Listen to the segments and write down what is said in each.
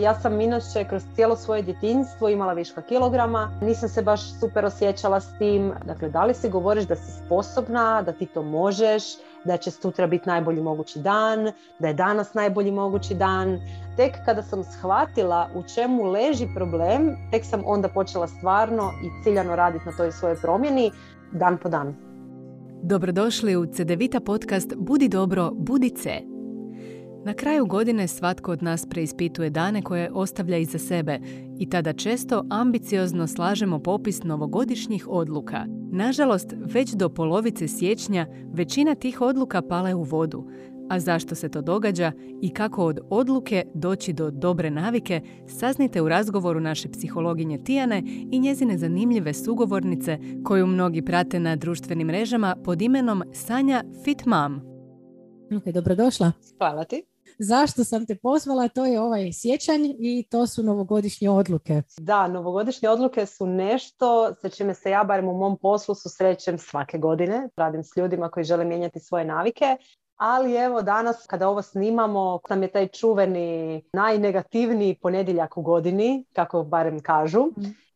Ja sam inače kroz cijelo svoje djetinjstvo imala viška kilograma, nisam se baš super osjećala s tim. Dakle, da li si govoriš da si sposobna, da ti to možeš, da će sutra biti najbolji mogući dan, da je danas najbolji mogući dan. Tek kada sam shvatila u čemu leži problem, tek sam onda počela stvarno i ciljano raditi na toj svojoj promjeni dan po dan. Dobrodošli u CDVita podcast Budi dobro, budi C. Na kraju godine svatko od nas preispituje dane koje ostavlja iza sebe i tada često ambiciozno slažemo popis novogodišnjih odluka. Nažalost, već do polovice siječnja većina tih odluka pale u vodu. A zašto se to događa i kako od odluke doći do dobre navike, saznite u razgovoru naše psihologinje Tijane i njezine zanimljive sugovornice koju mnogi prate na društvenim mrežama pod imenom Sanja Fit Mom. Ok, dobrodošla. Hvala ti. Zašto sam te pozvala? To je ovaj sjećanj i to su novogodišnje odluke. Da, novogodišnje odluke su nešto sa čime se ja, barem u mom poslu, susrećem svake godine. Radim s ljudima koji žele mijenjati svoje navike. Ali evo danas kada ovo snimamo nam je taj čuveni najnegativniji ponedjeljak u godini, kako barem kažu.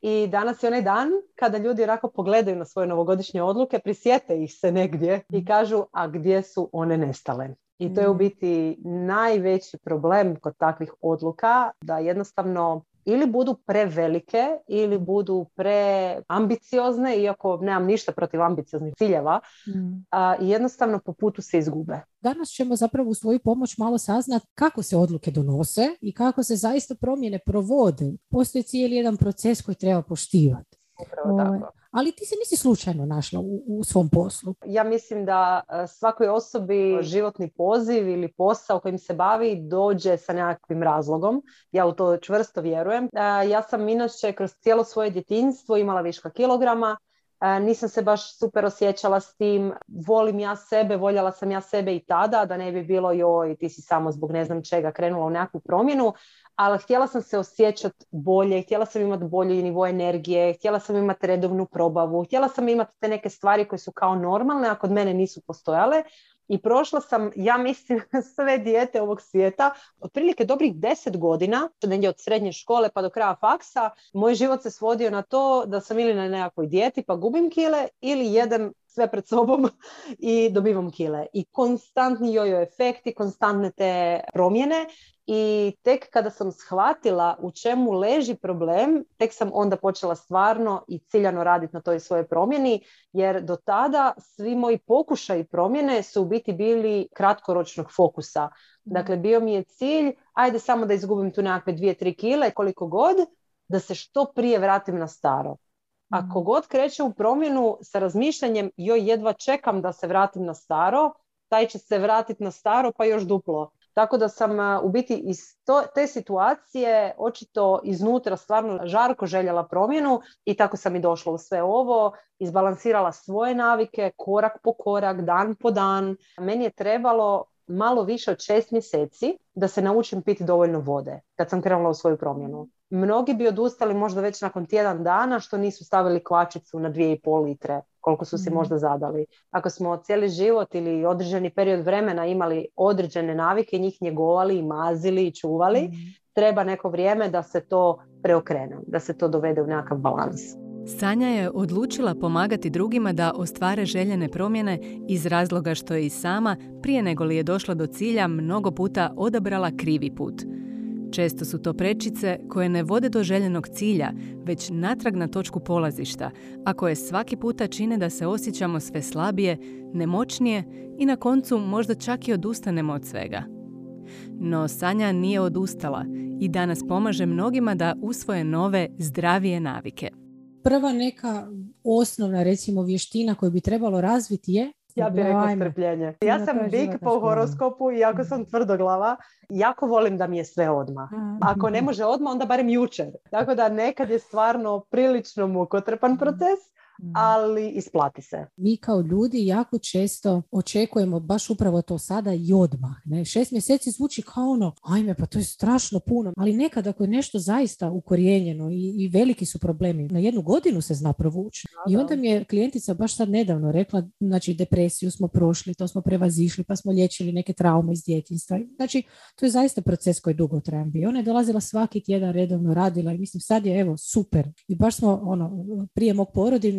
I danas je onaj dan kada ljudi onako pogledaju na svoje novogodišnje odluke, prisjete ih se negdje i kažu a gdje su one nestale. I to je u mm. biti najveći problem kod takvih odluka, da jednostavno ili budu prevelike ili budu preambiciozne, iako nemam ništa protiv ambicioznih ciljeva, mm. a, jednostavno po putu se izgube. Danas ćemo zapravo u svoju pomoć malo saznati kako se odluke donose i kako se zaista promjene provode. Postoji cijeli jedan proces koji treba poštivati. Upravo ovaj, tako ali ti se nisi slučajno našla u, u svom poslu. Ja mislim da e, svakoj osobi životni poziv ili posao kojim se bavi dođe sa nekakvim razlogom. Ja u to čvrsto vjerujem. E, ja sam inače kroz cijelo svoje djetinjstvo imala viška kilograma, e, nisam se baš super osjećala s tim, volim ja sebe, voljela sam ja sebe i tada, da ne bi bilo joj ti si samo zbog ne znam čega krenula u nekakvu promjenu, ali htjela sam se osjećati bolje, htjela sam imati bolji nivo energije, htjela sam imati redovnu probavu, htjela sam imati te neke stvari koje su kao normalne, a kod mene nisu postojale. I prošla sam, ja mislim, sve dijete ovog svijeta, otprilike dobrih deset godina, negdje od srednje škole pa do kraja faksa, moj život se svodio na to da sam ili na nekakvoj dijeti pa gubim kile ili jedem sve pred sobom i dobivam kile. I konstantni jojo efekti, konstantne te promjene i tek kada sam shvatila u čemu leži problem, tek sam onda počela stvarno i ciljano raditi na toj svojoj promjeni, jer do tada svi moji pokušaji promjene su u biti bili kratkoročnog fokusa. Dakle, bio mi je cilj, ajde samo da izgubim tu nekakve dvije, tri kile, koliko god, da se što prije vratim na staro. Ako god kreće u promjenu sa razmišljanjem joj jedva čekam da se vratim na staro, taj će se vratiti na staro pa još duplo. Tako da sam u biti iz to, te situacije očito iznutra stvarno žarko željela promjenu i tako sam i došla u sve ovo, izbalansirala svoje navike korak po korak, dan po dan. Meni je trebalo malo više od šest mjeseci da se naučim piti dovoljno vode kad sam krenula u svoju promjenu. Mnogi bi odustali možda već nakon tjedan dana što nisu stavili kvačicu na dvije i pol litre koliko su si mhm. možda zadali. Ako smo cijeli život ili određeni period vremena imali određene navike, njih njegovali i mazili i čuvali, mhm. treba neko vrijeme da se to preokrene, da se to dovede u nekakav balans. Sanja je odlučila pomagati drugima da ostvare željene promjene iz razloga što je i sama, prije nego li je došla do cilja, mnogo puta odabrala krivi put – Često su to prečice koje ne vode do željenog cilja, već natrag na točku polazišta, a koje svaki puta čine da se osjećamo sve slabije, nemoćnije i na koncu možda čak i odustanemo od svega. No Sanja nije odustala i danas pomaže mnogima da usvoje nove, zdravije navike. Prva neka osnovna recimo vještina koju bi trebalo razviti je ja bih rekla strpljenje. Ja sam bik po horoskopu i ako sam tvrdoglava, jako volim da mi je sve odmah. Ako ne može odmah, onda barem jučer. Tako da nekad je stvarno prilično mukotrpan proces. Ali isplati se. Mi kao ljudi jako često očekujemo baš upravo to sada i odmah. Ne? Šest mjeseci zvuči kao ono, ajme pa to je strašno puno, ali nekad ako je nešto zaista ukorijenjeno i, i veliki su problemi, na jednu godinu se zna provući. I onda mi je klijentica baš sad nedavno rekla, znači depresiju smo prošli, to smo prevazišli, pa smo liječili neke traume iz djetinstva. Znači, to je zaista proces koji dugo trajan bio. Ona je dolazila svaki tjedan redovno radila i mislim sad je evo super. I baš smo ono, prije mog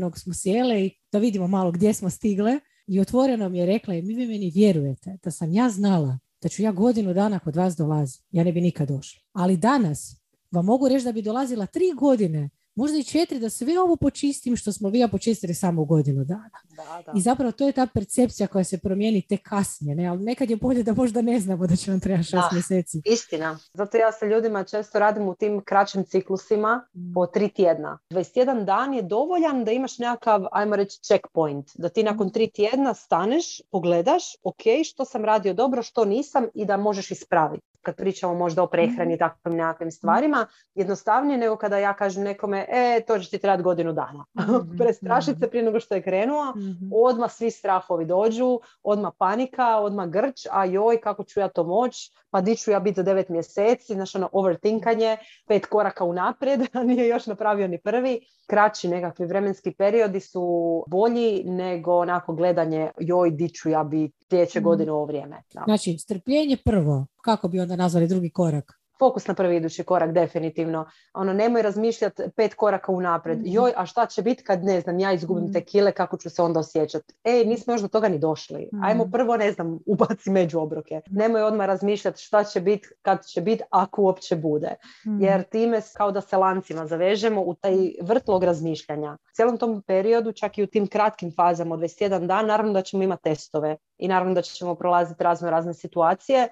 porodiljnog smo sjele i da vidimo malo gdje smo stigle i otvoreno mi je rekla mi vi meni vjerujete da sam ja znala da ću ja godinu dana kod vas dolaziti. Ja ne bi nikad došla. Ali danas vam mogu reći da bi dolazila tri godine možda i četiri, da sve ovo počistim što smo vi ja počistili samo u godinu dana. Da, da. I zapravo to je ta percepcija koja se promijeni te kasnije, ne? ali nekad je bolje da možda ne znamo da će nam treba šest mjeseci. Istina. Zato ja sa ljudima često radim u tim kraćim ciklusima mm. po tri tjedna. 21 dan je dovoljan da imaš nekakav, ajmo reći, checkpoint. Da ti nakon tri tjedna staneš, pogledaš, ok, što sam radio dobro, što nisam i da možeš ispraviti kad pričamo možda o prehrani i mhm. takvim nekakvim stvarima, jednostavnije nego kada ja kažem nekome, e, to će ti trebati godinu dana. mm Prestrašiti se prije nego što je krenuo, odmah svi strahovi dođu, odmah panika, odmah grč, a joj, kako ću ja to moć, pa di ću ja biti za devet mjeseci, znaš ono overtinkanje, pet koraka unaprijed, a nije još napravio ni prvi. Kraći nekakvi vremenski periodi su bolji nego onako gledanje, joj, di ću ja biti sljedeće mm. godine u ovo vrijeme. Znači, strpljenje prvo, kako bi onda nazvali drugi korak? Fokus na prvi idući korak definitivno. Ono, nemoj razmišljati pet koraka unaprijed. mm Joj, a šta će biti kad, ne znam, ja izgubim mm te kile, kako ću se onda osjećati? Ej, nismo još do toga ni došli. mm Ajmo prvo, ne znam, ubaci među obroke. Nemoj odmah razmišljati šta će biti, kad će biti, ako uopće bude. Jer time kao da se lancima zavežemo u taj vrtlog razmišljanja. U cijelom tom periodu, čak i u tim kratkim fazama od 21 dan, naravno da ćemo imati testove i naravno da ćemo prolaziti razno razne situacije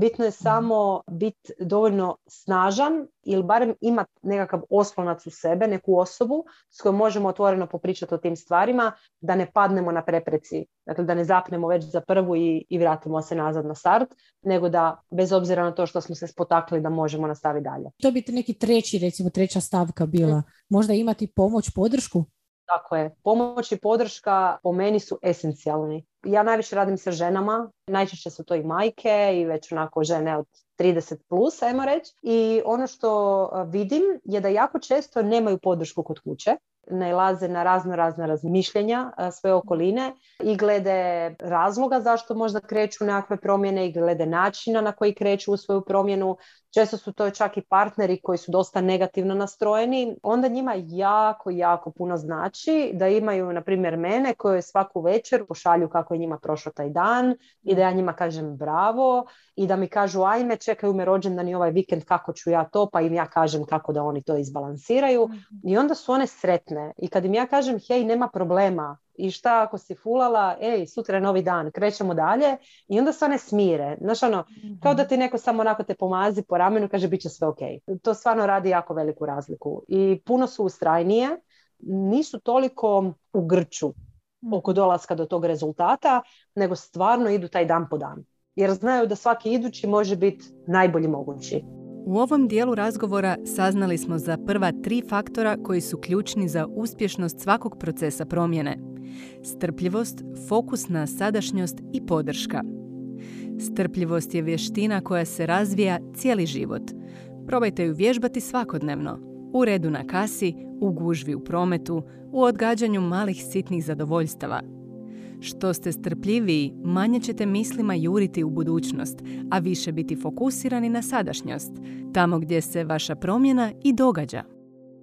Bitno je mhm. samo biti dovoljno snažan ili barem imati nekakav oslonac u sebe, neku osobu s kojom možemo otvoreno popričati o tim stvarima, da ne padnemo na prepreci, dakle da ne zapnemo već za prvu i, i vratimo se nazad na start, nego da bez obzira na to što smo se spotakli da možemo nastaviti dalje. To bi neki treći, recimo treća stavka bila, mm. možda imati pomoć, podršku? Tako je. Pomoć i podrška po meni su esencijalni. Ja najviše radim sa ženama, najčešće su to i majke i već onako žene od 30 plus, ajmo reći. I ono što vidim je da jako često nemaju podršku kod kuće nailaze na razno razna razmišljenja sve okoline i glede razloga zašto možda kreću nekakve promjene i glede načina na koji kreću u svoju promjenu. Često su to čak i partneri koji su dosta negativno nastrojeni. Onda njima jako, jako puno znači da imaju, na primjer, mene koje svaku večer pošalju kako je njima prošao taj dan i da ja njima kažem bravo i da mi kažu ajme čekaju me rođendan i ovaj vikend kako ću ja to pa im ja kažem kako da oni to izbalansiraju mhm. i onda su one sretne i kad im ja kažem hej nema problema i šta ako si fulala, ej, sutra je novi dan, krećemo dalje i onda se one smire. Znaš ono, kao da mhm. ti neko samo onako te pomazi po ramenu kaže bit će sve ok. To stvarno radi jako veliku razliku i puno su ustrajnije, nisu toliko u grču mhm. oko dolaska do tog rezultata, nego stvarno idu taj dan po dan. Jer znaju da svaki idući može biti najbolji mogući. U ovom dijelu razgovora saznali smo za prva tri faktora koji su ključni za uspješnost svakog procesa promjene. Strpljivost, fokus na sadašnjost i podrška. Strpljivost je vještina koja se razvija cijeli život. Probajte ju vježbati svakodnevno. U redu na kasi, u gužvi u prometu, u odgađanju malih sitnih zadovoljstava – što ste strpljiviji, manje ćete mislima juriti u budućnost, a više biti fokusirani na sadašnjost, tamo gdje se vaša promjena i događa.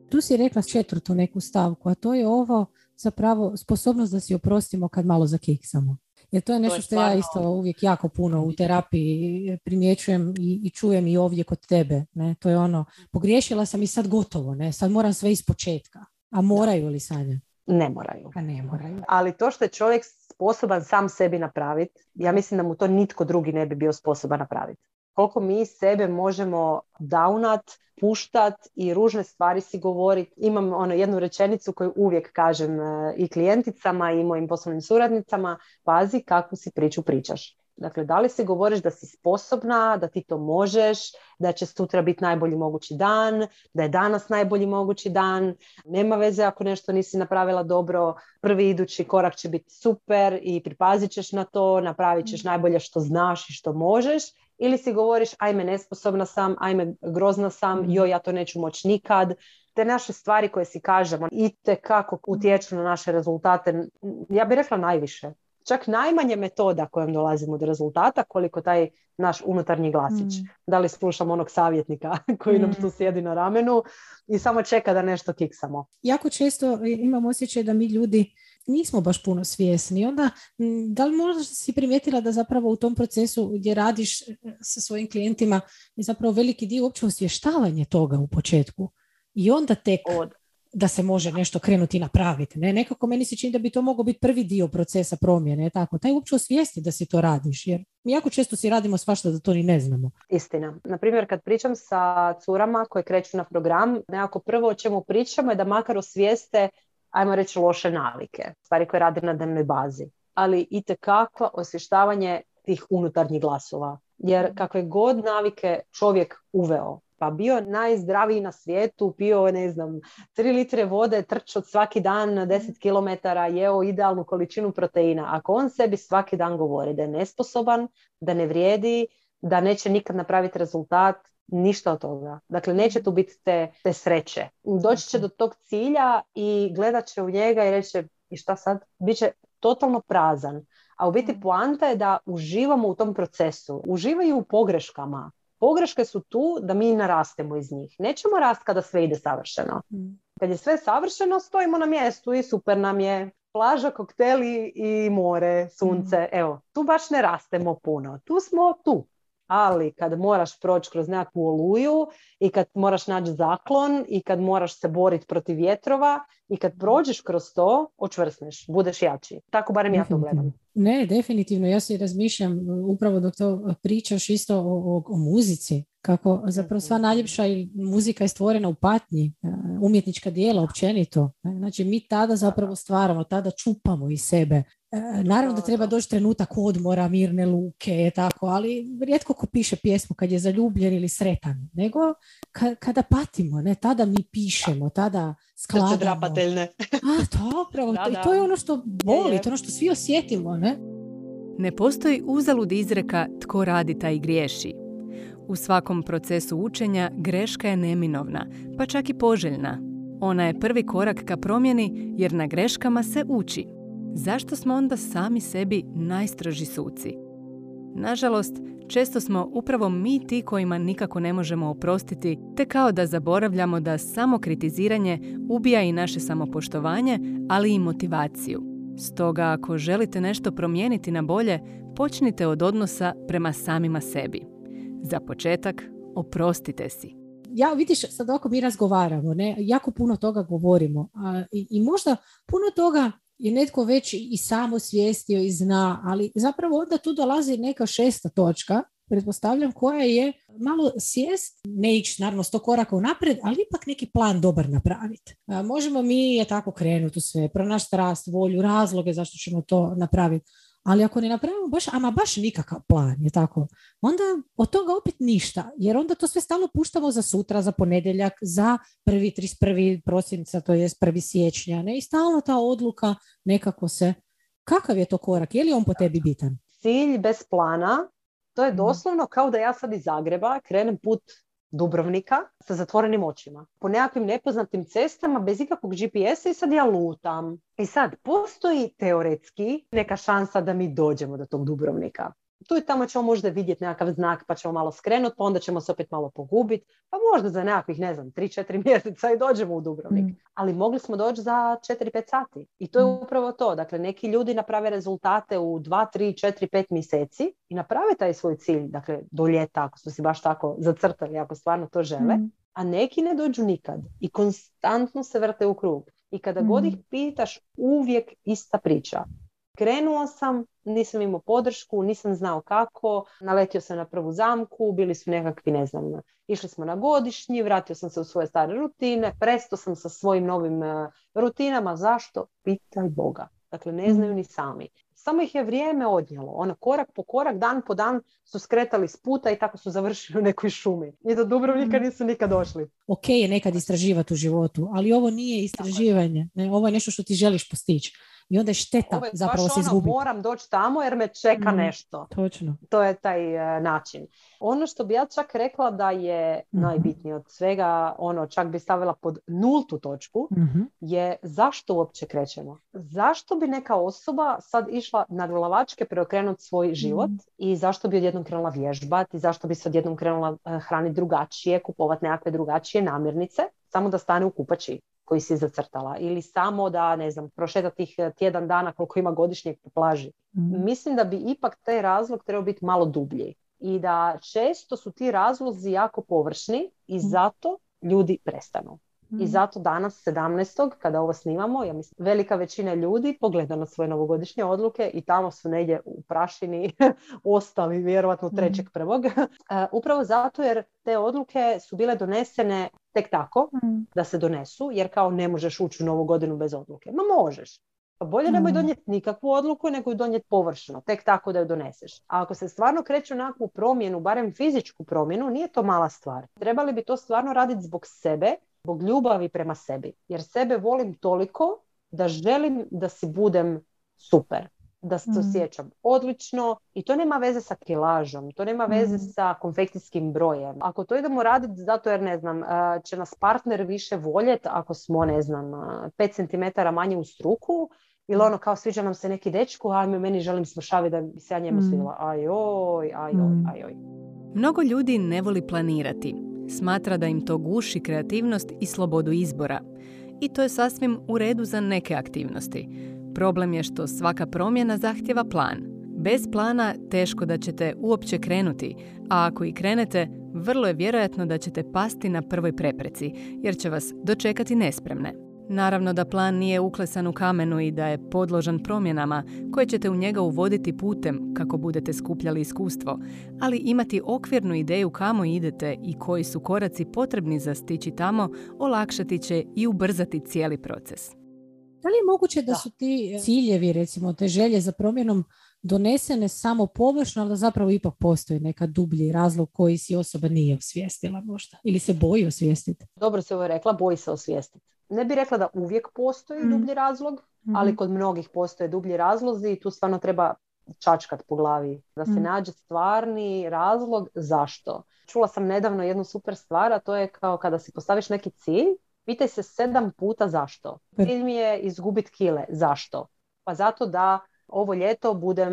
Tu si rekla četvrtu neku stavku, a to je ovo zapravo sposobnost da si oprostimo kad malo zakiksamo. Jer to je nešto što ja isto uvijek jako puno u terapiji primjećujem i, i čujem i ovdje kod tebe. Ne? To je ono, pogriješila sam i sad gotovo, ne? sad moram sve iz početka. A moraju li Sanja? Ne moraju. Pa ne moraju. Ali to što je čovjek sposoban sam sebi napraviti, ja mislim da mu to nitko drugi ne bi bio sposoban napraviti. Koliko mi sebe možemo downat, puštat i ružne stvari si govoriti. Imam ono jednu rečenicu koju uvijek kažem e, i klijenticama i mojim poslovnim suradnicama, pazi kakvu si priču pričaš. Dakle, da li si govoriš da si sposobna, da ti to možeš, da će sutra biti najbolji mogući dan, da je danas najbolji mogući dan, nema veze ako nešto nisi napravila dobro, prvi idući korak će biti super i pripazit ćeš na to, napravit ćeš mm. najbolje što znaš i što možeš ili si govoriš ajme nesposobna sam, ajme grozna sam, mm. joj ja to neću moći nikad. Te naše stvari koje si kažemo i te kako utječu na naše rezultate, ja bih rekla najviše. Čak najmanje metoda kojom dolazimo do rezultata koliko taj naš unutarnji glasić. Mm. Da li slušamo onog savjetnika koji nam mm. tu sjedi na ramenu i samo čeka da nešto kiksamo. Jako često imam osjećaj da mi ljudi nismo baš puno svjesni. Onda, da li možda si primijetila da zapravo u tom procesu gdje radiš e, sa svojim klijentima je zapravo veliki dio uopće osvještavanje toga u početku i onda tek Od. Da se može nešto krenuti napraviti. Ne? Nekako meni se čini da bi to mogao biti prvi dio procesa promjene. Tako. Taj uopće osvijesti da si to radiš. Jer mi jako često si radimo svašta da to ni ne znamo. Istina. Naprimjer, kad pričam sa curama koje kreću na program, nekako prvo o čemu pričamo je da makar osvijeste ajmo reći, loše navike, stvari koje radi na dnevnoj bazi, ali i tekako osvještavanje tih unutarnjih glasova. Jer kakve god navike čovjek uveo, pa bio najzdraviji na svijetu, pio, ne znam, 3 litre vode, trčao svaki dan na 10 km, jeo idealnu količinu proteina. Ako on sebi svaki dan govori da je nesposoban, da ne vrijedi, da neće nikad napraviti rezultat, ništa od toga. Dakle, neće tu biti te, te sreće. Doći će do tog cilja i gledat će u njega i reće i šta sad? Biće totalno prazan. A u biti mm. poanta je da uživamo u tom procesu. Uživaju u pogreškama. Pogreške su tu da mi narastemo iz njih. Nećemo rast kada sve ide savršeno. Mm. Kad je sve savršeno, stojimo na mjestu i super nam je. Plaža, kokteli i more, sunce. Mm. Evo, tu baš ne rastemo puno. Tu smo tu ali kad moraš proći kroz nekakvu oluju i kad moraš naći zaklon i kad moraš se boriti protiv vjetrova i kad prođeš kroz to, očvrsneš, budeš jači. Tako barem ja to gledam. Ne, definitivno. Ja se razmišljam upravo dok to pričaš isto o, o, muzici. Kako zapravo sva najljepša muzika je stvorena u patnji, e, umjetnička dijela općenito. E, znači mi tada zapravo stvaramo, tada čupamo iz sebe E, naravno da treba doći trenutak odmora, mirne luke, tako, ali rijetko ko piše pjesmu kad je zaljubljen ili sretan, nego kada patimo, ne, tada mi pišemo, tada skladamo. A, to, upravo, da, to je ono što boli, to je ono što svi osjetimo, ne? Ne postoji uzalud izreka tko radi taj griješi. U svakom procesu učenja greška je neminovna, pa čak i poželjna. Ona je prvi korak ka promjeni jer na greškama se uči zašto smo onda sami sebi najstroži suci? Nažalost, često smo upravo mi ti kojima nikako ne možemo oprostiti, te kao da zaboravljamo da samo kritiziranje ubija i naše samopoštovanje, ali i motivaciju. Stoga ako želite nešto promijeniti na bolje, počnite od odnosa prema samima sebi. Za početak, oprostite si. Ja vidiš, sad oko mi razgovaramo, ne? jako puno toga govorimo a, i, i možda puno toga je netko već i samo svijestio i zna, ali zapravo onda tu dolazi neka šesta točka, pretpostavljam, koja je malo sjest, ne ići naravno sto koraka unaprijed, ali ipak neki plan dobar napraviti. Možemo mi je tako krenuti u sve, pronaći strast, volju, razloge zašto ćemo to napraviti. Ali ako ne napravimo baš, ama baš nikakav plan, je tako, onda od toga opet ništa, jer onda to sve stalno puštamo za sutra, za ponedjeljak, za prvi 31. prosinca, to jest prvi siječnja, ne? I stalno ta odluka nekako se, kakav je to korak, je li on po tebi bitan? Cilj bez plana, to je mhm. doslovno kao da ja sad iz Zagreba krenem put Dubrovnika sa zatvorenim očima. Po nekakvim nepoznatim cestama bez ikakvog GPS-a i sad ja lutam. I sad postoji teoretski neka šansa da mi dođemo do tog Dubrovnika tu i tamo ćemo možda vidjeti nekakav znak pa ćemo malo skrenuti, pa onda ćemo se opet malo pogubiti, pa možda za nekakvih, ne znam, 3-4 mjeseca i dođemo u Dubrovnik. Mm. Ali mogli smo doći za 4-5 sati. I to je mm. upravo to. Dakle, neki ljudi naprave rezultate u 2, 3, 4, 5 mjeseci i naprave taj svoj cilj, dakle, do ljeta, ako su si baš tako zacrtali, ako stvarno to žele. Mm. A neki ne dođu nikad i konstantno se vrte u krug. I kada god ih pitaš, uvijek ista priča. Krenuo sam, nisam imao podršku, nisam znao kako, naletio sam na prvu zamku, bili su nekakvi, ne znam, išli smo na godišnji, vratio sam se u svoje stare rutine, presto sam sa svojim novim e, rutinama, zašto? Pitaj Boga. Dakle, ne znaju ni sami. Samo ih je vrijeme odnijelo. Ono, korak po korak, dan po dan su skretali s puta i tako su završili u nekoj šumi. I do Dubrovnika mm. nisu nikad došli. Ok je nekad istraživati u životu, ali ovo nije istraživanje. Ne, ovo je nešto što ti želiš postići i onda je šteta Ovo zapravo se ono, Moram doći tamo jer me čeka mm, nešto. Točno. To je taj uh, način. Ono što bi ja čak rekla da je mm najbitnije od svega, ono čak bi stavila pod nultu točku, mhm. je zašto uopće krećemo? Zašto bi neka osoba sad išla na glavačke preokrenuti svoj život mhm. i zašto bi odjednom krenula vježbati, zašto bi se odjednom krenula uh, hraniti drugačije, kupovati nekakve drugačije namirnice, samo da stane u kupači koji si zacrtala ili samo da, ne znam, prošeta tih eh, tjedan dana koliko ima godišnjeg po plaži. Mhm. Mislim da bi ipak taj razlog trebao biti malo dublji i da često su ti razlozi jako površni i mhm. zato ljudi prestanu. I mhm. zato danas 17. kada ovo snimamo, ja mislim, velika većina ljudi pogleda na svoje novogodišnje odluke i tamo su negdje u prašini ostali vjerovatno trećeg prvog. Eh, upravo zato jer te odluke su bile donesene tek tako mm. da se donesu, jer kao ne možeš ući u novu godinu bez odluke. Ma možeš. Pa bolje nemoj mm. donijeti nikakvu odluku nego ju donijeti površno, tek tako da ju doneseš. A ako se stvarno kreće u nekakvu promjenu, barem fizičku promjenu, nije to mala stvar. Trebali bi to stvarno raditi zbog sebe, zbog ljubavi prema sebi. Jer sebe volim toliko da želim da si budem super da se mm. osjećam odlično i to nema veze sa kilažom, to nema veze mm. sa konfekcijskim brojem. Ako to idemo raditi zato jer ne znam, će nas partner više voljeti ako smo ne znam 5 cm manje u struku ili ono kao sviđa nam se neki dečku, a meni želim smršavi da bi se ja njemu mm. svila. Ajoj, ajoj, ajoj. Mnogo ljudi ne voli planirati. Smatra da im to guši kreativnost i slobodu izbora. I to je sasvim u redu za neke aktivnosti. Problem je što svaka promjena zahtjeva plan. Bez plana teško da ćete uopće krenuti, a ako i krenete, vrlo je vjerojatno da ćete pasti na prvoj prepreci, jer će vas dočekati nespremne. Naravno da plan nije uklesan u kamenu i da je podložan promjenama koje ćete u njega uvoditi putem kako budete skupljali iskustvo, ali imati okvirnu ideju kamo idete i koji su koraci potrebni za stići tamo olakšati će i ubrzati cijeli proces. Da li je moguće da, su ti ciljevi, recimo, te želje za promjenom donesene samo površno, ali da zapravo ipak postoji neka dublji razlog koji si osoba nije osvijestila možda? Ili se boji osvijestiti? Dobro se ovo rekla, boji se osvijestiti. Ne bi rekla da uvijek postoji mm. dublji razlog, mm-hmm. ali kod mnogih postoje dublji razlozi i tu stvarno treba čačkat po glavi, da se mm. nađe stvarni razlog zašto. Čula sam nedavno jednu super stvar, a to je kao kada si postaviš neki cilj, Pitaj se sedam puta zašto. Cilj mi je izgubiti kile. Zašto? Pa zato da ovo ljeto budem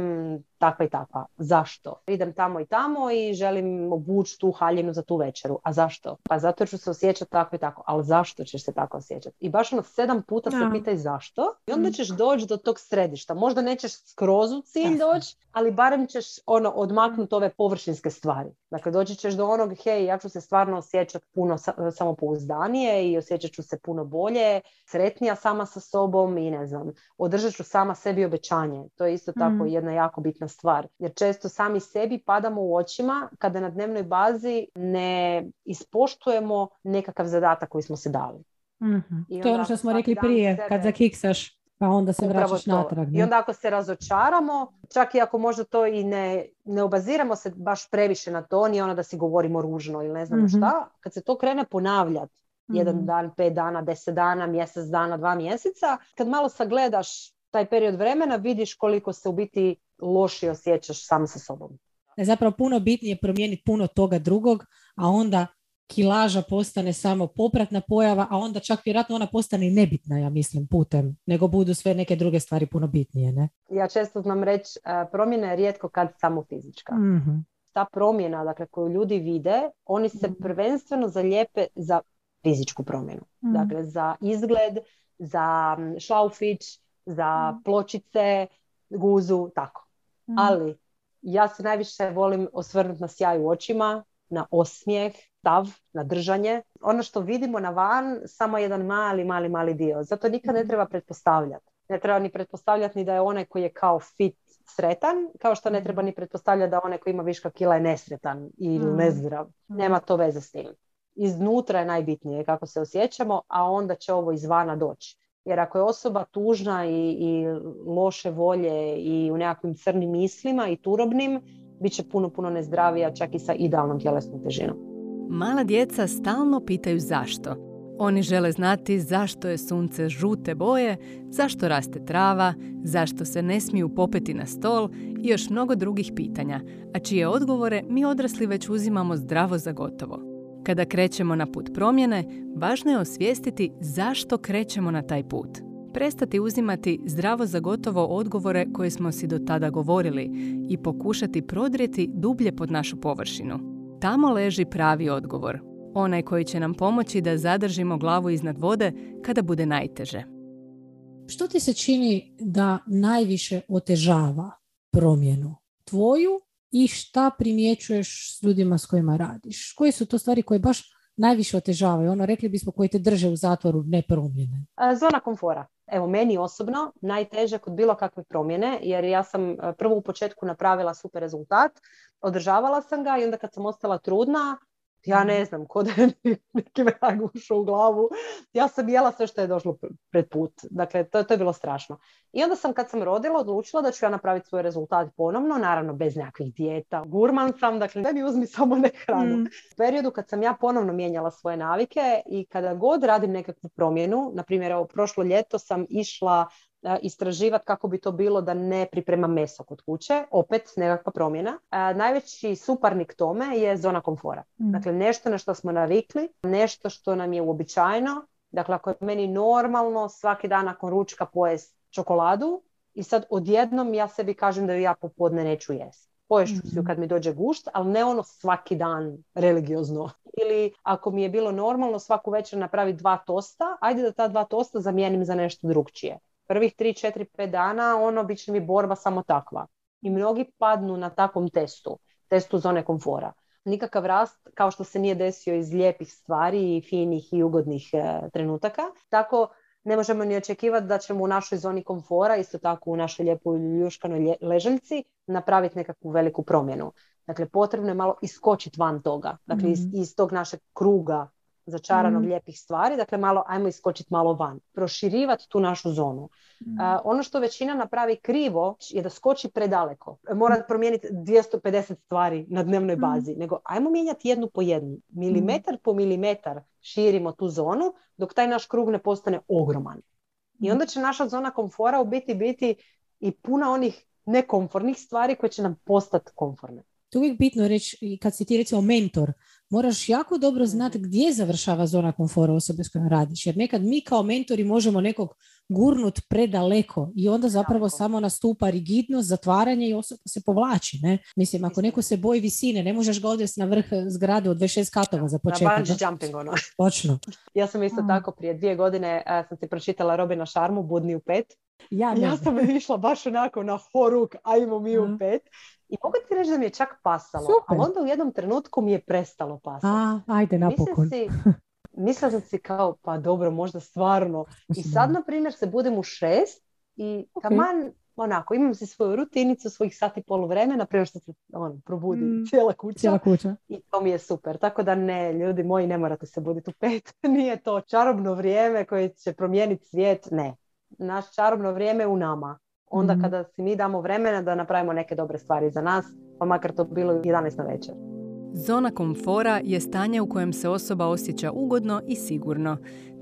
takva i takva. Zašto? Idem tamo i tamo i želim obući tu haljinu za tu večeru. A zašto? Pa zato jer ću se osjećati tako i tako. Ali zašto ćeš se tako osjećati? I baš ono sedam puta se pitaj zašto i onda mm. ćeš doći do tog središta. Možda nećeš skroz u cilj doći, ali barem ćeš ono odmaknuti ove površinske stvari. Dakle, doći ćeš do onog, hej, ja ću se stvarno osjećati puno samopouzdanije i osjećat ću se puno bolje, sretnija sama sa sobom i ne znam, održat ću sama sebi obećanje. To je isto tako mm. jedna jako bitna stvar. Jer često sami sebi padamo u očima kada na dnevnoj bazi ne ispoštujemo nekakav zadatak koji smo se dali. Mm-hmm. To je ono što smo rekli prije, sebe... kad zakiksaš pa onda se vraćaš natrag. I onda ako se razočaramo, čak i ako možda to i ne, ne obaziramo se baš previše na to, ni ono da si govorimo ružno ili ne znam mm šta, kad se to krene ponavljati, jedan mhm. dan, pet dana, deset dana, mjesec dana, dva mjeseca, kad malo sagledaš taj period vremena, vidiš koliko se u biti loši osjećaš sam sa sobom. Je zapravo puno bitnije promijeniti puno toga drugog, a onda kilaža postane samo popratna pojava, a onda čak vjerojatno ona postane i nebitna, ja mislim, putem, nego budu sve neke druge stvari puno bitnije, ne? Ja često znam reći, e, promjena je rijetko kad samo fizička. mm Ta promjena, dakle, koju ljudi vide, oni se mhm. prvenstveno zalijepe za fizičku promjenu. mm Dakle, za izgled, za šlaufić, za mhm. pločice, guzu, tako. Ali ja se najviše volim osvrnuti na sjaj u očima, na osmijeh, stav, na držanje. Ono što vidimo na van, samo jedan mali, mali, mali dio. Zato nikad ne mhm. treba pretpostavljati. Ne treba ni pretpostavljati ni da je onaj koji je kao fit sretan, kao što ne mhm. treba ni pretpostavljati da onaj koji ima viška kila je nesretan ili mhm. nezdrav. Nema to veze s tim. Iznutra je najbitnije kako se osjećamo, a onda će ovo izvana doći. Jer ako je osoba tužna i, i loše volje i u nekakvim crnim mislima i turobnim, bit će puno, puno nezdravija čak i sa idealnom tjelesnom težinom. Mala djeca stalno pitaju zašto. Oni žele znati zašto je sunce žute boje, zašto raste trava, zašto se ne smiju popeti na stol i još mnogo drugih pitanja, a čije odgovore mi odrasli već uzimamo zdravo za gotovo. Kada krećemo na put promjene, važno je osvijestiti zašto krećemo na taj put. Prestati uzimati zdravo za gotovo odgovore koje smo si do tada govorili i pokušati prodrijeti dublje pod našu površinu. Tamo leži pravi odgovor, onaj koji će nam pomoći da zadržimo glavu iznad vode kada bude najteže. Što ti se čini da najviše otežava promjenu tvoju i šta primjećuješ s ljudima s kojima radiš? Koje su to stvari koje baš najviše otežavaju? Ono, rekli bismo, koji te drže u zatvoru nepromjene. Zona komfora. Evo, meni osobno najteže kod bilo kakve promjene, jer ja sam prvo u početku napravila super rezultat, održavala sam ga i onda kad sam ostala trudna, ja ne znam, kod je neki vrag ušao u glavu. Ja sam jela sve što je došlo pred put. Dakle, to, to je bilo strašno. I onda sam kad sam rodila odlučila da ću ja napraviti svoj rezultat ponovno, naravno bez nekakvih dijeta. Gurman sam, dakle ne mi uzmi samo ne hranu. Mm. U periodu kad sam ja ponovno mijenjala svoje navike i kada god radim nekakvu promjenu, na primjer evo prošlo ljeto sam išla istraživati kako bi to bilo da ne pripremam meso kod kuće, opet nekakva promjena. Najveći suparnik tome je zona komfora. Mm. Dakle, nešto na što smo navikli, nešto što nam je uobičajeno. Dakle, ako je meni normalno svaki dan nakon ručka pojest čokoladu i sad odjednom ja sebi kažem da ju ja popodne neću jesti. Poješću si ju mm. kad mi dođe gušt, ali ne ono svaki dan religiozno. Ili ako mi je bilo normalno svaku večer napraviti dva tosta, ajde da ta dva tosta zamijenim za nešto drugčije prvih 3, 4, 5 dana ono bit će mi borba samo takva. I mnogi padnu na takvom testu, testu zone komfora. Nikakav rast kao što se nije desio iz lijepih stvari i finih i ugodnih e, trenutaka. Tako ne možemo ni očekivati da ćemo u našoj zoni komfora, isto tako u našoj lijepoj ljuškanoj ležaljci, napraviti nekakvu veliku promjenu. Dakle, potrebno je malo iskočiti van toga. Dakle, iz, mhm. iz tog našeg kruga začaranog mm. lijepih stvari, dakle malo ajmo iskočiti malo van, proširivati tu našu zonu. Mm. ono što većina napravi krivo je da skoči predaleko. Mora mm. promijeniti 250 stvari na dnevnoj mm. bazi, nego ajmo mijenjati jednu po jednu. Milimetar po milimetar širimo tu zonu dok taj naš krug ne postane ogroman. I onda će naša zona komfora u biti biti i puna onih nekomfornih stvari koje će nam postati komforne. To je uvijek bitno reći, kad si ti recimo mentor, moraš jako dobro znati mhm. gdje završava zona komfora osobe s kojom radiš. Jer nekad mi kao mentori možemo nekog gurnut predaleko i onda zapravo samo nastupa rigidnost, zatvaranje i osoba se povlači. Ne? Mislim, ako neko se boji visine, ne možeš ga odvesti na vrh zgrade od 26 katova za početak. Na jumping ono. Točno. ja sam isto tako prije dvije godine uh, sam si pročitala Robina Šarmu, Budni u pet. Ja, ja sam išla baš onako na horuk, ajmo mi u pet. I mogu ti reći da mi je čak pasalo, ali onda u jednom trenutku mi je prestalo pasati. A, ajde napokon. Mislim si, mislila sam si kao, pa dobro, možda stvarno. I sad, na primjer, se budem u šest i okay. taman, onako, imam si svoju rutinicu, svojih sati pol vremena, prije što se on, probudi mm, cijela kuća. Cijela kuća. I to mi je super. Tako da ne, ljudi moji, ne morate se buditi u pet. Nije to čarobno vrijeme koje će promijeniti svijet. Ne. Naš čarobno vrijeme u nama onda mm kada si mi damo vremena da napravimo neke dobre stvari za nas, pa makar to bilo 11 na večer. Zona komfora je stanje u kojem se osoba osjeća ugodno i sigurno.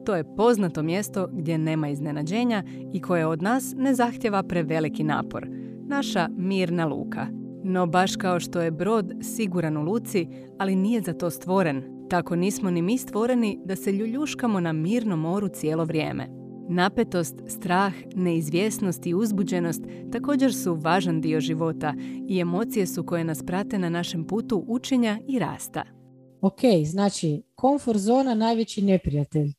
To je poznato mjesto gdje nema iznenađenja i koje od nas ne zahtjeva preveliki napor. Naša mirna luka. No baš kao što je brod siguran u luci, ali nije za to stvoren, tako nismo ni mi stvoreni da se ljuljuškamo na mirnom moru cijelo vrijeme. Napetost, strah, neizvjesnost i uzbuđenost također su važan dio života i emocije su koje nas prate na našem putu učenja i rasta. Ok, znači komfort zona najveći neprijatelj.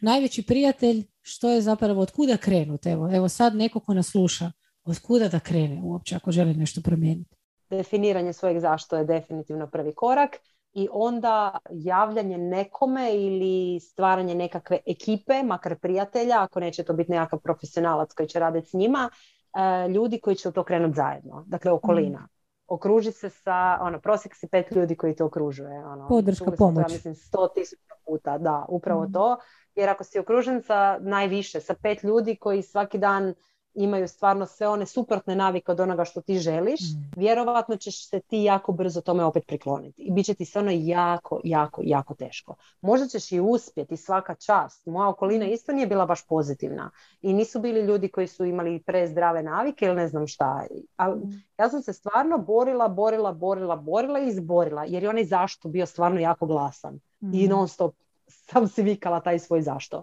Najveći prijatelj što je zapravo od kuda krenuti. Evo, evo sad neko ko nas sluša, od kuda da krene uopće ako želi nešto promijeniti. Definiranje svojeg zašto je definitivno prvi korak i onda javljanje nekome ili stvaranje nekakve ekipe, makar prijatelja, ako neće to biti nekakav profesionalac koji će raditi s njima, e, ljudi koji će u to krenuti zajedno, dakle okolina. Mm. Okruži se sa, ono, prosjek si pet ljudi koji te okružuje. Ono, Podrška, pomoć. To, ja mislim, sto tisuća puta, da, upravo mm. to. Jer ako si okružen sa najviše, sa pet ljudi koji svaki dan imaju stvarno sve one suprotne navike od onoga što ti želiš, mm. vjerovatno ćeš se ti jako brzo tome opet prikloniti. I bit će ti se ono jako, jako, jako teško. Možda ćeš i uspjeti svaka čast. Moja okolina mm. isto nije bila baš pozitivna. I nisu bili ljudi koji su imali prezdrave navike ili ne znam šta. Ali mm. ja sam se stvarno borila, borila, borila, borila i izborila. Jer je onaj zašto bio stvarno jako glasan. I non stop sam si vikala taj svoj zašto.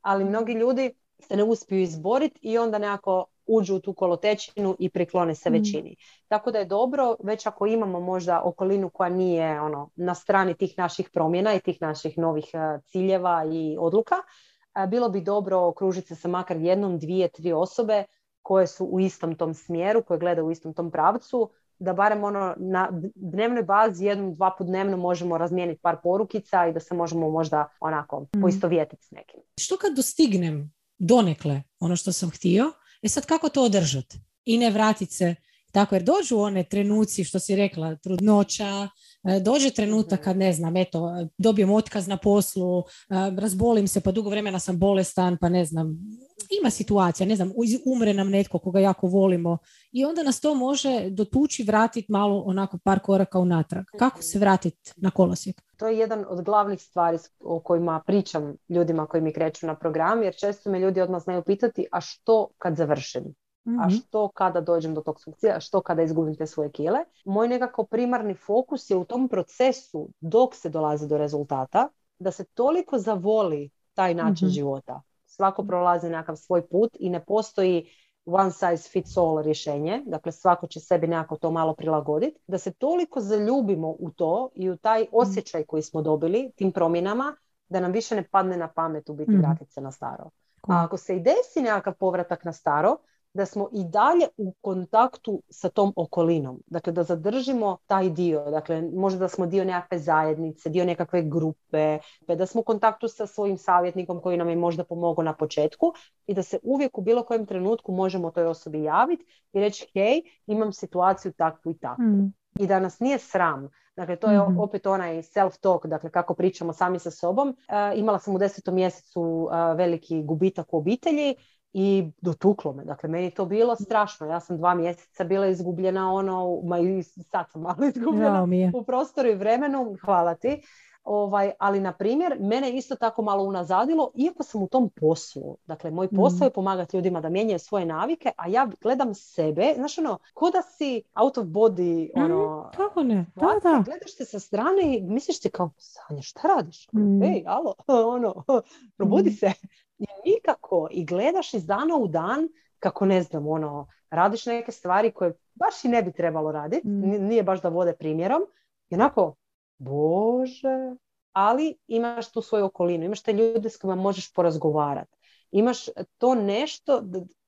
Ali mnogi ljudi se ne uspiju izboriti i onda nekako uđu u tu kolotečinu i priklone se mm. većini. Tako da je dobro, već ako imamo možda okolinu koja nije ono, na strani tih naših promjena i tih naših novih e, ciljeva i odluka, e, bilo bi dobro okružiti se sa makar jednom, dvije, tri osobe koje su u istom tom smjeru, koje gledaju u istom tom pravcu, da barem ono na dnevnoj bazi jednom, dva put dnevno možemo razmijeniti par porukica i da se možemo možda onako mm. poistovjetiti s nekim. Što kad dostignem donekle ono što sam htio. E sad kako to održati? I ne vratiti se tako, jer dođu one trenuci, što si rekla, trudnoća, e, dođe trenutak kad, ne znam, eto, dobijem otkaz na poslu, e, razbolim se, pa dugo vremena sam bolestan, pa ne znam, ima situacija, ne znam, umre nam netko koga jako volimo i onda nas to može dotući, vratiti malo onako par koraka unatrag. Kako se vratiti na kolosijek? To je jedan od glavnih stvari o kojima pričam ljudima koji mi kreću na program, jer često me ljudi odmah znaju pitati, a što kad završim? A mhm. što kada dođem do tog funkcija, a što kada izgubim te svoje kile? Moj nekako primarni fokus je u tom procesu dok se dolazi do rezultata, da se toliko zavoli taj način mm života. Svako prolazi nekakav svoj put i ne postoji one size fits all rješenje, dakle svako će sebi nekako to malo prilagoditi, da se toliko zaljubimo u to i u taj osjećaj koji smo dobili tim promjenama, da nam više ne padne na pamet u biti mm. vratiti se na staro. A ako se i desi nekakav povratak na staro, da smo i dalje u kontaktu sa tom okolinom. Dakle, da zadržimo taj dio. Dakle, možda da smo dio nekakve zajednice, dio nekakve grupe, da smo u kontaktu sa svojim savjetnikom koji nam je možda pomogao na početku i da se uvijek u bilo kojem trenutku možemo toj osobi javiti i reći, hej, imam situaciju takvu i takvu. Mm. I da nas nije sram. Dakle, to je mm opet onaj self-talk, dakle kako pričamo sami sa sobom. E, imala sam u desetom mjesecu e, veliki gubitak u obitelji i dotuklo me. Dakle, meni je to bilo strašno. Ja sam dva mjeseca bila izgubljena ono, ma i sad sam malo izgubljena u prostoru i vremenu, hvala ti. Ovaj, ali, na primjer, mene isto tako malo unazadilo, iako sam u tom poslu. Dakle, moj posao mm. je pomagati ljudima da mijenjaju svoje navike, a ja gledam sebe, znaš ono, ko da si out of body, mm, ono... kako ne, da, da. Gledaš te sa strane i misliš ti kao, Sanja, šta radiš? Mm. Ej, alo, ono, probudi mm. se. I nikako. I gledaš iz dana u dan kako ne znam, ono, radiš neke stvari koje baš i ne bi trebalo raditi. Mm. Nije baš da vode primjerom. I onako, bože, ali imaš tu svoju okolinu, imaš te ljude s kojima možeš porazgovarati. Imaš to nešto,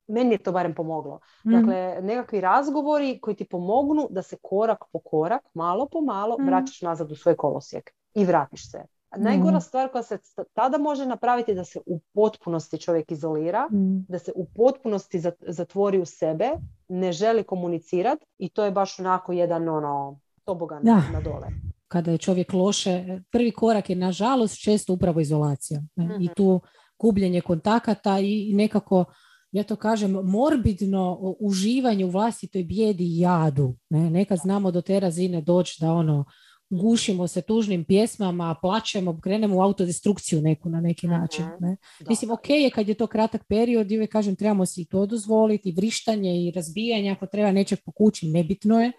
meni je to barem pomoglo. Mm. Dakle, nekakvi razgovori koji ti pomognu da se korak po korak, malo po malo, mm. vraćaš nazad u svoj kolosijek i vratiš se. Najgora mm. stvar koja se tada može napraviti je da se u potpunosti čovjek izolira, mm. da se u potpunosti zatvori u sebe, ne želi komunicirati i to je baš onako jedan ono, tobogan da. na dole. Kada je čovjek loše, prvi korak je nažalost često upravo izolacija. I mhm. tu gubljenje kontakata i nekako ja to kažem, morbidno uživanje u vlastitoj bijedi i jadu. Ne? Nekad znamo do te razine doći da ono, gušimo se tužnim pjesmama, plaćemo, krenemo u autodestrukciju neku na neki mhm. način. Ne? Mislim, ok je kad je to kratak period i uvijek kažem trebamo si to dozvoliti, vrištanje i razbijanje ako treba nečeg po kući, nebitno je,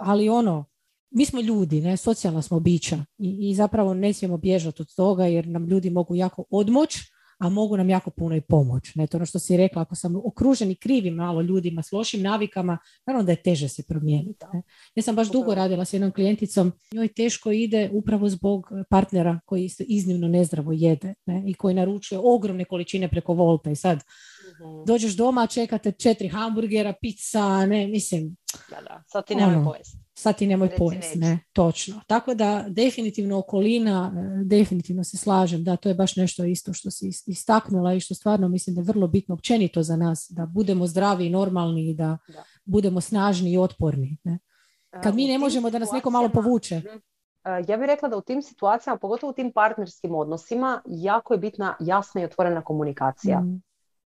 ali ono, mi smo ljudi, ne, socijalna smo bića i, i zapravo ne smijemo bježati od toga jer nam ljudi mogu jako odmoć a mogu nam jako puno i pomoć. Ne, to ono što si rekla, ako sam okružen i krivim malo ljudima s lošim navikama, naravno da je teže se promijeniti. Ne. Ja sam baš dugo radila s jednom klijenticom, njoj teško ide upravo zbog partnera koji isto iznimno nezdravo jede ne, i koji naručuje ogromne količine preko volta i sad mhm. dođeš doma, čekate četiri hamburgera, pizza, ne, mislim... Da, da, sad ti nemoj ono, pojesti sad ti nemoj pojest, ne, točno. Tako da definitivno okolina, e, definitivno se slažem, da to je baš nešto isto što si istaknula i što stvarno mislim da je vrlo bitno općenito za nas, da budemo zdravi i normalni i da, budemo snažni i otporni. Ne. Kad mi ne možemo da nas neko malo povuče. ja bih rekla da u tim situacijama, pogotovo u tim partnerskim odnosima, jako je bitna jasna i otvorena komunikacija. Mm.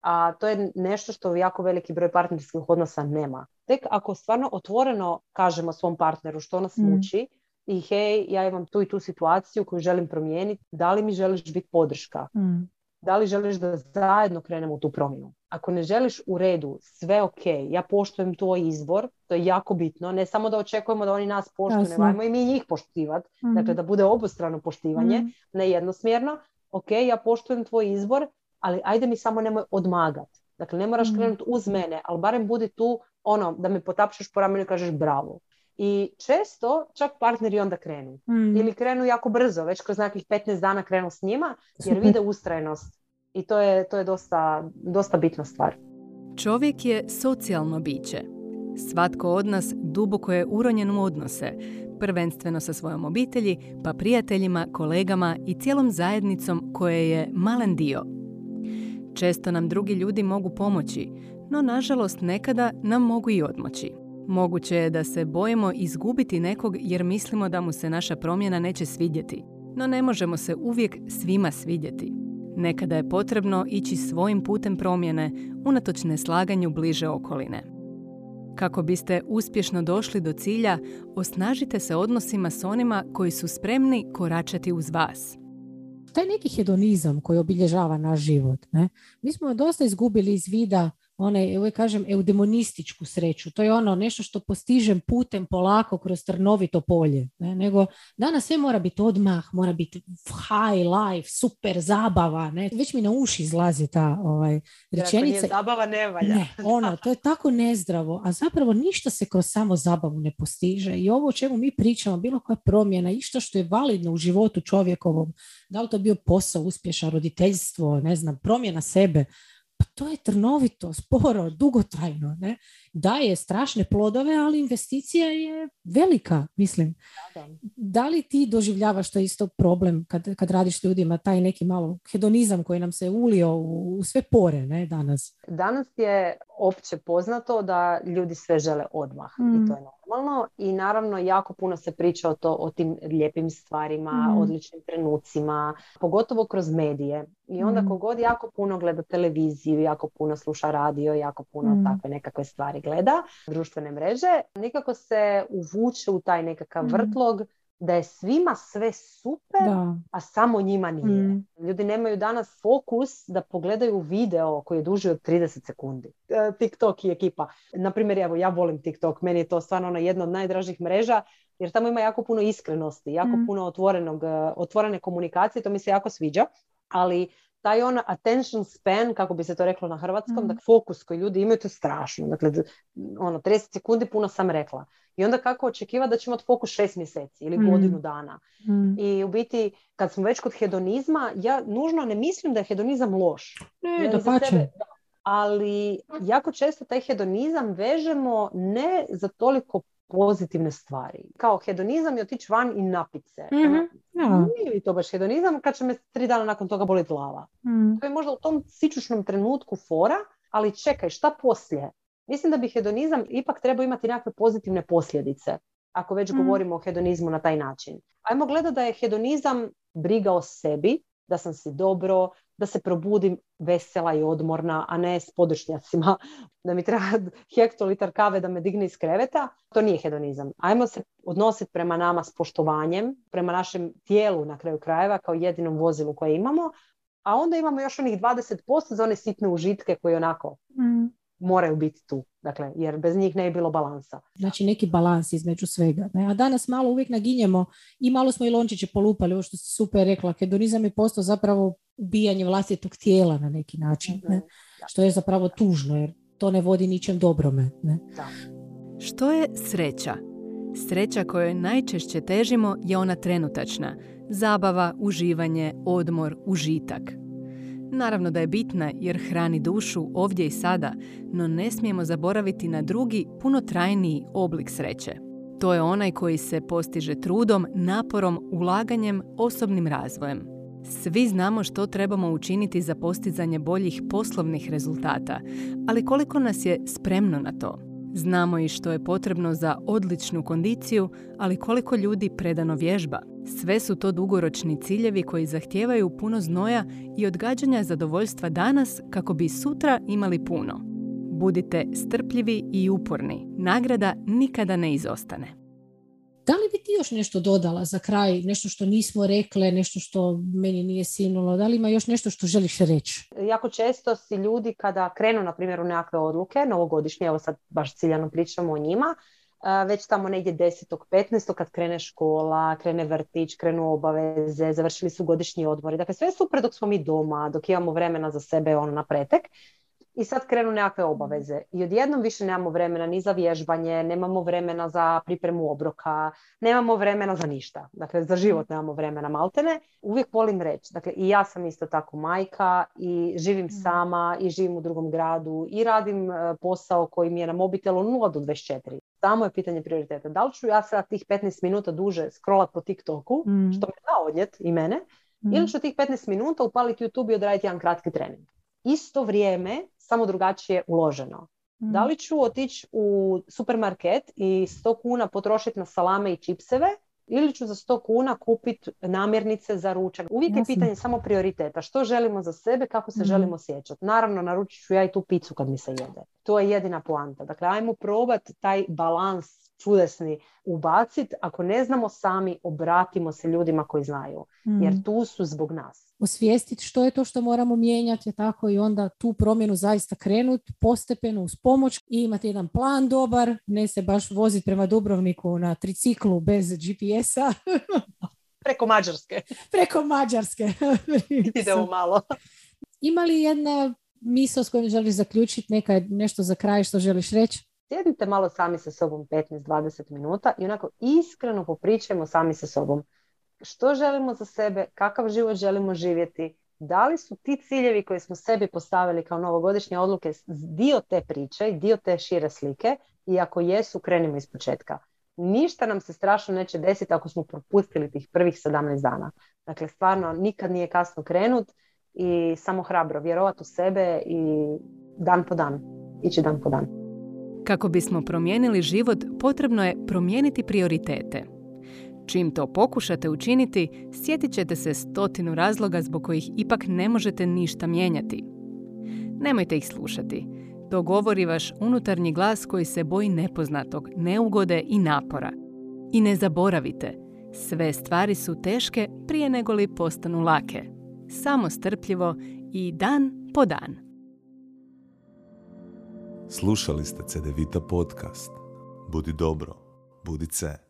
A to je nešto što jako veliki broj partnerskih odnosa nema. Tek ako stvarno otvoreno kažemo svom partneru što nas mm. muči i hej, ja imam tu i tu situaciju koju želim promijeniti, da li mi želiš biti podrška? Mm. Da li želiš da zajedno krenemo u tu promjenu? Ako ne želiš u redu, sve ok, ja poštujem tvoj izbor, to je jako bitno, ne samo da očekujemo da oni nas poštuju, nego i mi njih poštivati, mm dakle da bude obostrano poštivanje, mm ne jednosmjerno, ok, ja poštujem tvoj izbor, ali ajde mi samo nemoj odmagat. Dakle, ne moraš mm krenuti uz mene, ali barem budi tu ono, da me potapšeš po ramenu i kažeš bravo. I često čak partneri onda krenu. Mm. Ili krenu jako brzo, već kroz nekih 15 dana krenu s njima, jer vide ustrajnost. I to je, to je dosta, dosta bitna stvar. Čovjek je socijalno biće. Svatko od nas duboko je uronjen u odnose, prvenstveno sa svojom obitelji, pa prijateljima, kolegama i cijelom zajednicom koje je malen dio. Često nam drugi ljudi mogu pomoći, no nažalost nekada nam mogu i odmoći. Moguće je da se bojimo izgubiti nekog jer mislimo da mu se naša promjena neće svidjeti, no ne možemo se uvijek svima svidjeti. Nekada je potrebno ići svojim putem promjene unatoč neslaganju bliže okoline. Kako biste uspješno došli do cilja, osnažite se odnosima s onima koji su spremni koračati uz vas. Taj neki hedonizam koji obilježava naš život, ne? mi smo dosta izgubili iz vida onaj, uvijek kažem, eudemonističku sreću. To je ono nešto što postižem putem polako kroz trnovito polje. Ne? Nego danas sve mora biti odmah, mora biti high life, super zabava. Ne? Već mi na uši izlazi ta ovaj, rečenica. zabava ne valja. Ne, ono, to je tako nezdravo. A zapravo ništa se kroz samo zabavu ne postiže. I ovo o čemu mi pričamo, bilo koja promjena, išto što je validno u životu čovjekovom, da li to bio posao, uspješan, roditeljstvo, ne znam, promjena sebe, pa to je trnovito, sporo, dugotrajno. Ne? Daje strašne plodove, ali investicija je velika, mislim. Da li ti doživljavaš to isto problem kad, kad radiš ljudima, taj neki malo hedonizam koji nam se ulio u, sve pore ne, danas? Danas je opće poznato da ljudi sve žele odmah i to mm. je normalno i naravno jako puno se priča o, to, o tim lijepim stvarima, mm. odličnim trenucima, pogotovo kroz medije. I onda mm. kogod jako puno gleda televiziju, jako puno sluša radio, jako puno mm. takve nekakve stvari gleda, društvene mreže, nekako se uvuče u taj nekakav mm. vrtlog da je svima sve super, a samo njima nije. Mm. Ljudi nemaju danas fokus da pogledaju video koji je duži od 30 sekundi. E, TikTok i ekipa. Naprimjer, evo, ja volim TikTok, meni je to stvarno ono jedna od najdražih mreža, jer tamo ima jako puno iskrenosti, jako mm. puno otvorenog, e, otvorene komunikacije, to mi se jako sviđa. Ali taj on attention span, kako bi se to reklo na hrvatskom, mm. dakle fokus koji ljudi imaju, to je strašno. Dakle, ono, 30 sekundi puno sam rekla. I onda kako očekiva da ćemo imati fokus šest mjeseci ili mm. godinu dana. Mm. I u biti, kad smo već kod hedonizma, ja nužno ne mislim da je hedonizam loš. Ne, da pa ali jako često taj hedonizam vežemo ne za toliko pozitivne stvari. Kao hedonizam je otići van i napit se. Mm-hmm. Nije li to baš hedonizam kad će me tri dana nakon toga boliti glava. Mm. To je možda u tom sičušnom trenutku fora, ali čekaj, šta poslije? Mislim da bi hedonizam ipak trebao imati nekakve pozitivne posljedice, ako već mm. govorimo o hedonizmu na taj način. Ajmo gledati da je hedonizam briga o sebi, da sam si dobro, da se probudim vesela i odmorna, a ne s podršnjacima, da mi treba hektolitar kave da me digne iz kreveta. To nije hedonizam. Ajmo se odnositi prema nama s poštovanjem, prema našem tijelu na kraju krajeva kao jedinom vozilu koje imamo, a onda imamo još onih 20% za one sitne užitke koje onako mm moraju biti tu. Dakle, jer bez njih ne bi bilo balansa. Znači neki balans između svega. Ne? A danas malo uvijek naginjemo i malo smo i lončiće polupali, ovo što si super rekla. Hedonizam je postao zapravo ubijanje vlastitog tijela na neki način. Ne? Što je zapravo tužno jer to ne vodi ničem dobrome. Ne? Da. Što je sreća? Sreća kojoj najčešće težimo je ona trenutačna. Zabava, uživanje, odmor, užitak. Naravno da je bitna jer hrani dušu ovdje i sada, no ne smijemo zaboraviti na drugi, puno trajniji oblik sreće. To je onaj koji se postiže trudom, naporom, ulaganjem, osobnim razvojem. Svi znamo što trebamo učiniti za postizanje boljih poslovnih rezultata, ali koliko nas je spremno na to? Znamo i što je potrebno za odličnu kondiciju, ali koliko ljudi predano vježba. Sve su to dugoročni ciljevi koji zahtijevaju puno znoja i odgađanja zadovoljstva danas kako bi sutra imali puno. Budite strpljivi i uporni. Nagrada nikada ne izostane. Da li bi ti još nešto dodala za kraj, nešto što nismo rekle, nešto što meni nije sinulo, da li ima još nešto što želiš reći? Jako često si ljudi kada krenu, na primjer, u nekakve odluke, novogodišnje, evo sad baš ciljano pričamo o njima, već tamo negdje 10. 15. kad krene škola, krene vrtić, krenu obaveze, završili su godišnji odmori. Dakle, sve je super dok smo mi doma, dok imamo vremena za sebe ono na pretek i sad krenu nekakve obaveze. I odjednom više nemamo vremena ni za vježbanje, nemamo vremena za pripremu obroka, nemamo vremena za ništa. Dakle, za život nemamo vremena maltene. Uvijek volim reći, dakle, i ja sam isto tako majka i živim mm. sama i živim u drugom gradu i radim e, posao koji mi je na mobitelu 0 do 24. Samo je pitanje prioriteta. Da li ću ja sad tih 15 minuta duže scrollat po TikToku, mm. što me da odnjet i mene, mm. ili ću tih 15 minuta upaliti YouTube i odraditi jedan kratki trening. Isto vrijeme samo drugačije uloženo. Mm. Da li ću otići u supermarket i 100 kuna potrošiti na salame i čipseve ili ću za 100 kuna kupiti namirnice za ručak. Uvijek je pitanje samo prioriteta. Što želimo za sebe, kako se mm. želimo sjećati. Naravno, naručit ću ja i tu picu kad mi se jede. To je jedina poanta. Dakle, ajmo probati taj balans čudesni ubaciti. Ako ne znamo sami, obratimo se ljudima koji znaju. Jer mm. tu su zbog nas. Osvijestiti što je to što moramo mijenjati, tako i onda tu promjenu zaista krenuti postepeno uz pomoć i imati jedan plan dobar, ne se baš voziti prema Dubrovniku na triciklu bez GPS-a. Preko Mađarske. Preko Mađarske. Idemo malo. Ima li jedna misao s kojom želiš zaključiti, neka, nešto za kraj što želiš reći? Sjedite malo sami sa sobom 15-20 minuta i onako iskreno popričajmo sami sa sobom. Što želimo za sebe, kakav život želimo živjeti, da li su ti ciljevi koje smo sebi postavili kao novogodišnje odluke dio te priče i dio te šire slike i ako jesu, krenimo iz početka. Ništa nam se strašno neće desiti ako smo propustili tih prvih 17 dana. Dakle, stvarno nikad nije kasno krenut i samo hrabro vjerovati u sebe i dan po dan, ići dan po dan. Kako bismo promijenili život, potrebno je promijeniti prioritete. Čim to pokušate učiniti, sjetit ćete se stotinu razloga zbog kojih ipak ne možete ništa mijenjati. Nemojte ih slušati. To govori vaš unutarnji glas koji se boji nepoznatog, neugode i napora. I ne zaboravite, sve stvari su teške prije nego li postanu lake. Samo strpljivo i dan po dan. Slušali ste Cedevita podcast. Budi dobro, budi ce.